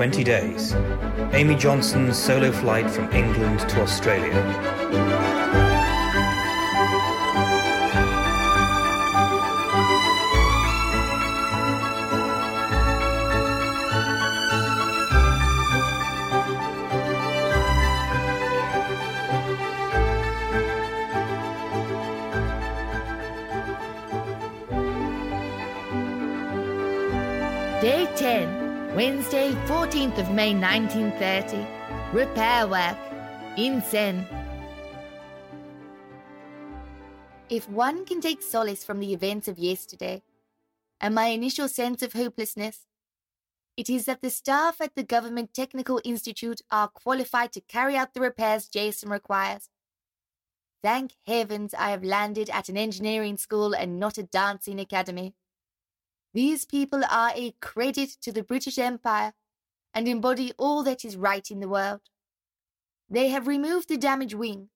20 days. Amy Johnson's solo flight from England to Australia. Day 10, Wednesday, 14th of May 1930. Repair work. Insein. If one can take solace from the events of yesterday and my initial sense of hopelessness, it is that the staff at the Government Technical Institute are qualified to carry out the repairs Jason requires. Thank heavens I have landed at an engineering school and not a dancing academy. These people are a credit to the British Empire and embody all that is right in the world. They have removed the damaged wing,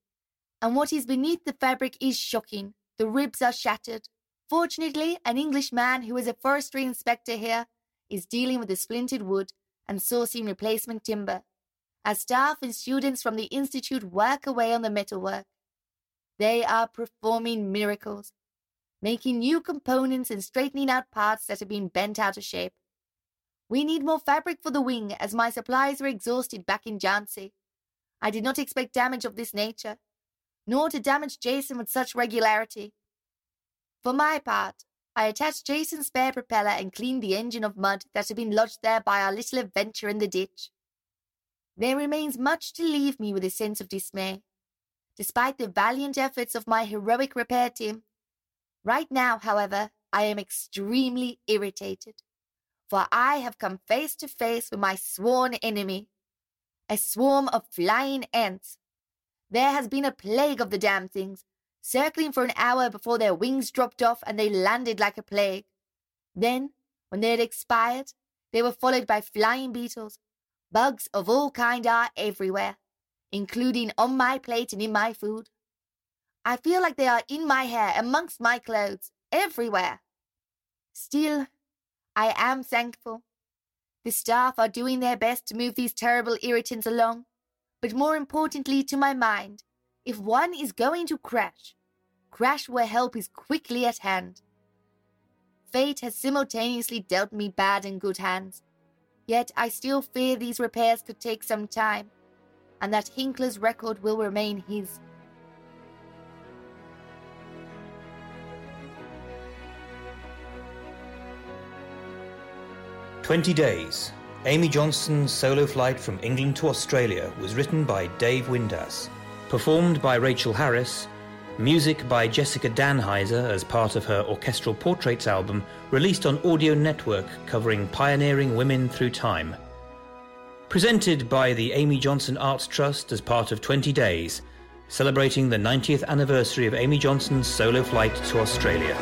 and what is beneath the fabric is shocking. The ribs are shattered. Fortunately, an Englishman who is a forestry inspector here is dealing with the splintered wood and sourcing replacement timber, as staff and students from the Institute work away on the metalwork. They are performing miracles making new components and straightening out parts that have been bent out of shape. We need more fabric for the wing as my supplies were exhausted back in Jhansi. I did not expect damage of this nature, nor to damage Jason with such regularity. For my part, I attached Jason's spare propeller and cleaned the engine of mud that had been lodged there by our little adventure in the ditch. There remains much to leave me with a sense of dismay. Despite the valiant efforts of my heroic repair team, Right now, however, I am extremely irritated, for I have come face to face with my sworn enemy, a swarm of flying ants. There has been a plague of the damn things, circling for an hour before their wings dropped off and they landed like a plague. Then, when they had expired, they were followed by flying beetles. Bugs of all kind are everywhere, including on my plate and in my food. I feel like they are in my hair, amongst my clothes, everywhere. Still, I am thankful. The staff are doing their best to move these terrible irritants along, but more importantly to my mind, if one is going to crash, crash where help is quickly at hand. Fate has simultaneously dealt me bad and good hands, yet I still fear these repairs could take some time, and that Hinkler's record will remain his. 20 Days. Amy Johnson's solo flight from England to Australia was written by Dave Windass, performed by Rachel Harris, music by Jessica Dannheisser as part of her Orchestral Portraits album released on Audio Network covering pioneering women through time. Presented by the Amy Johnson Arts Trust as part of 20 Days, celebrating the 90th anniversary of Amy Johnson's solo flight to Australia.